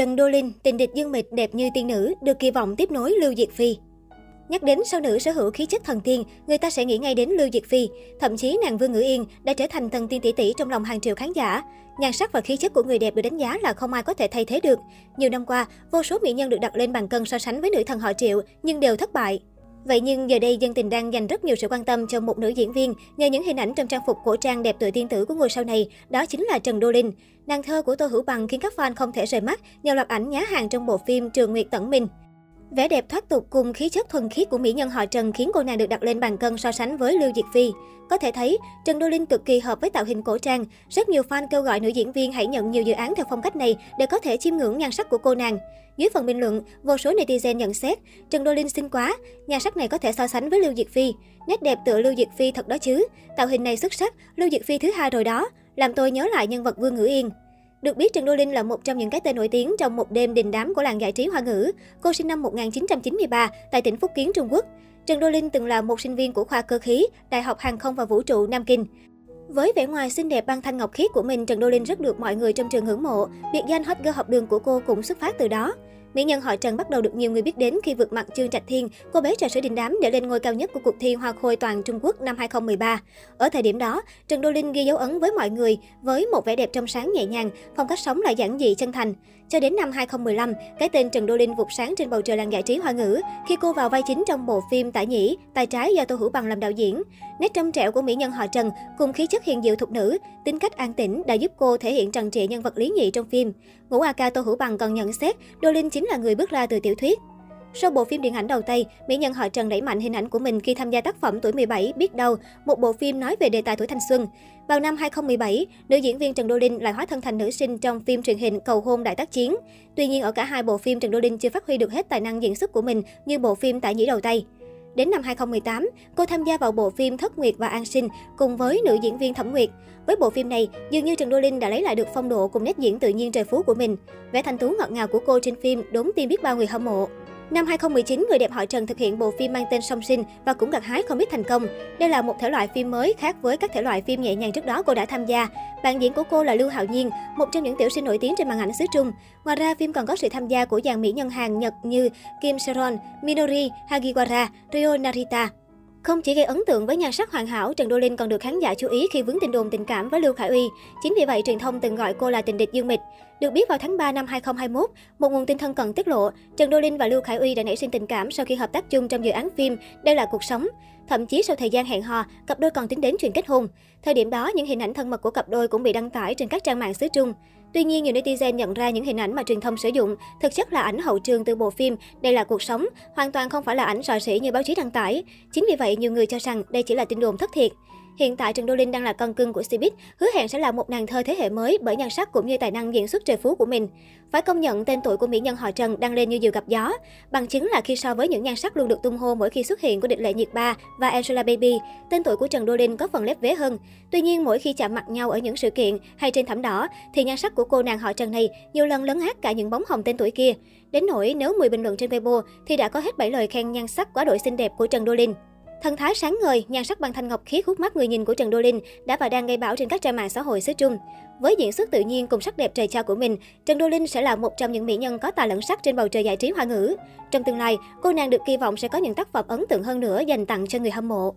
Trần Đô Linh, tình địch dương mịch đẹp như tiên nữ, được kỳ vọng tiếp nối Lưu Diệt Phi. Nhắc đến sao nữ sở hữu khí chất thần tiên, người ta sẽ nghĩ ngay đến Lưu Diệt Phi. Thậm chí nàng Vương Ngữ Yên đã trở thành thần tiên tỷ tỷ trong lòng hàng triệu khán giả. Nhan sắc và khí chất của người đẹp được đánh giá là không ai có thể thay thế được. Nhiều năm qua, vô số mỹ nhân được đặt lên bàn cân so sánh với nữ thần họ Triệu, nhưng đều thất bại. Vậy nhưng giờ đây dân tình đang dành rất nhiều sự quan tâm cho một nữ diễn viên nhờ những hình ảnh trong trang phục cổ trang đẹp tựa tiên tử của ngôi sao này, đó chính là Trần Đô Linh. Nàng thơ của Tô Hữu Bằng khiến các fan không thể rời mắt nhờ loạt ảnh nhá hàng trong bộ phim Trường Nguyệt Tẩn Minh. Vẻ đẹp thoát tục cùng khí chất thuần khiết của mỹ nhân họ Trần khiến cô nàng được đặt lên bàn cân so sánh với Lưu Diệt Phi. Có thể thấy, Trần Đô Linh cực kỳ hợp với tạo hình cổ trang. Rất nhiều fan kêu gọi nữ diễn viên hãy nhận nhiều dự án theo phong cách này để có thể chiêm ngưỡng nhan sắc của cô nàng. Dưới phần bình luận, vô số netizen nhận xét, Trần Đô Linh xinh quá, nhan sắc này có thể so sánh với Lưu Diệt Phi. Nét đẹp tựa Lưu Diệt Phi thật đó chứ. Tạo hình này xuất sắc, Lưu Diệt Phi thứ hai rồi đó. Làm tôi nhớ lại nhân vật Vương Ngữ Yên. Được biết, Trần Đô Linh là một trong những cái tên nổi tiếng trong một đêm đình đám của làng giải trí hoa ngữ. Cô sinh năm 1993 tại tỉnh Phúc Kiến, Trung Quốc. Trần Đô Linh từng là một sinh viên của khoa cơ khí, Đại học Hàng không và Vũ trụ Nam Kinh. Với vẻ ngoài xinh đẹp băng thanh ngọc khiết của mình, Trần Đô Linh rất được mọi người trong trường ngưỡng mộ. Biệt danh hot girl học đường của cô cũng xuất phát từ đó. Mỹ nhân họ Trần bắt đầu được nhiều người biết đến khi vượt mặt Trương Trạch Thiên, cô bé trà sữa đình đám để lên ngôi cao nhất của cuộc thi Hoa Khôi toàn Trung Quốc năm 2013. Ở thời điểm đó, Trần Đô Linh ghi dấu ấn với mọi người với một vẻ đẹp trong sáng nhẹ nhàng, phong cách sống lại giản dị chân thành. Cho đến năm 2015, cái tên Trần Đô Linh vụt sáng trên bầu trời làng giải trí hoa ngữ khi cô vào vai chính trong bộ phim Tải Nhĩ, Tài Trái do Tô Hữu Bằng làm đạo diễn. Nét trong trẻo của mỹ nhân họ Trần cùng khí chất hiền diệu thục nữ, tính cách an tĩnh đã giúp cô thể hiện trần trịa nhân vật lý nhị trong phim. Ngũ A Ca Tô Hữu Bằng còn nhận xét Dolin Linh chính là người bước ra từ tiểu thuyết. Sau bộ phim điện ảnh đầu tay, mỹ nhân họ Trần đẩy mạnh hình ảnh của mình khi tham gia tác phẩm Tuổi 17 biết đâu, một bộ phim nói về đề tài tuổi thanh xuân. Vào năm 2017, nữ diễn viên Trần Đô Linh lại hóa thân thành nữ sinh trong phim truyền hình Cầu hôn đại tác chiến. Tuy nhiên ở cả hai bộ phim Trần Đô Linh chưa phát huy được hết tài năng diễn xuất của mình như bộ phim Tại nhĩ đầu tay. Đến năm 2018, cô tham gia vào bộ phim Thất Nguyệt và An Sinh cùng với nữ diễn viên Thẩm Nguyệt. Với bộ phim này, dường như Trần Đô Linh đã lấy lại được phong độ cùng nét diễn tự nhiên trời phú của mình. Vẻ thanh tú ngọt ngào của cô trên phim đốn tim biết bao người hâm mộ. Năm 2019, người đẹp họ Trần thực hiện bộ phim mang tên Song Sinh và cũng gặt hái không ít thành công. Đây là một thể loại phim mới khác với các thể loại phim nhẹ nhàng trước đó cô đã tham gia. Bạn diễn của cô là Lưu Hạo Nhiên, một trong những tiểu sinh nổi tiếng trên màn ảnh xứ Trung. Ngoài ra, phim còn có sự tham gia của dàn mỹ nhân hàng Nhật như Kim Seron, Minori Hagiwara, Ryo Narita. Không chỉ gây ấn tượng với nhan sắc hoàn hảo, Trần Đô Linh còn được khán giả chú ý khi vướng tin đồn tình cảm với Lưu Khải Uy. Chính vì vậy, truyền thông từng gọi cô là tình địch dương mịch. Được biết vào tháng 3 năm 2021, một nguồn tin thân cận tiết lộ, Trần Đô Linh và Lưu Khải Uy đã nảy sinh tình cảm sau khi hợp tác chung trong dự án phim Đây là cuộc sống. Thậm chí sau thời gian hẹn hò, cặp đôi còn tính đến chuyện kết hôn. Thời điểm đó, những hình ảnh thân mật của cặp đôi cũng bị đăng tải trên các trang mạng xứ Trung. Tuy nhiên, nhiều netizen nhận ra những hình ảnh mà truyền thông sử dụng thực chất là ảnh hậu trường từ bộ phim Đây là cuộc sống, hoàn toàn không phải là ảnh rò rỉ như báo chí đăng tải. Chính vì vậy, nhiều người cho rằng đây chỉ là tin đồn thất thiệt. Hiện tại Trần Đô Linh đang là con cưng của Cbiz, hứa hẹn sẽ là một nàng thơ thế hệ mới bởi nhan sắc cũng như tài năng diễn xuất trời phú của mình. Phải công nhận tên tuổi của mỹ nhân họ Trần đang lên như diều gặp gió. Bằng chứng là khi so với những nhan sắc luôn được tung hô mỗi khi xuất hiện của địch lệ nhiệt ba và Angelababy, tên tuổi của Trần Đô Linh có phần lép vế hơn. Tuy nhiên mỗi khi chạm mặt nhau ở những sự kiện hay trên thảm đỏ thì nhan sắc của cô nàng họ Trần này nhiều lần lấn át cả những bóng hồng tên tuổi kia. Đến nỗi nếu 10 bình luận trên Weibo thì đã có hết 7 lời khen nhan sắc quá đội xinh đẹp của Trần Đô Linh. Thân thái sáng ngời, nhan sắc bằng thanh ngọc khí hút mắt người nhìn của Trần Đô Linh đã và đang gây bão trên các trang mạng xã hội xứ Trung. Với diễn xuất tự nhiên cùng sắc đẹp trời cho của mình, Trần Đô Linh sẽ là một trong những mỹ nhân có tài lẫn sắc trên bầu trời giải trí hoa ngữ. Trong tương lai, cô nàng được kỳ vọng sẽ có những tác phẩm ấn tượng hơn nữa dành tặng cho người hâm mộ.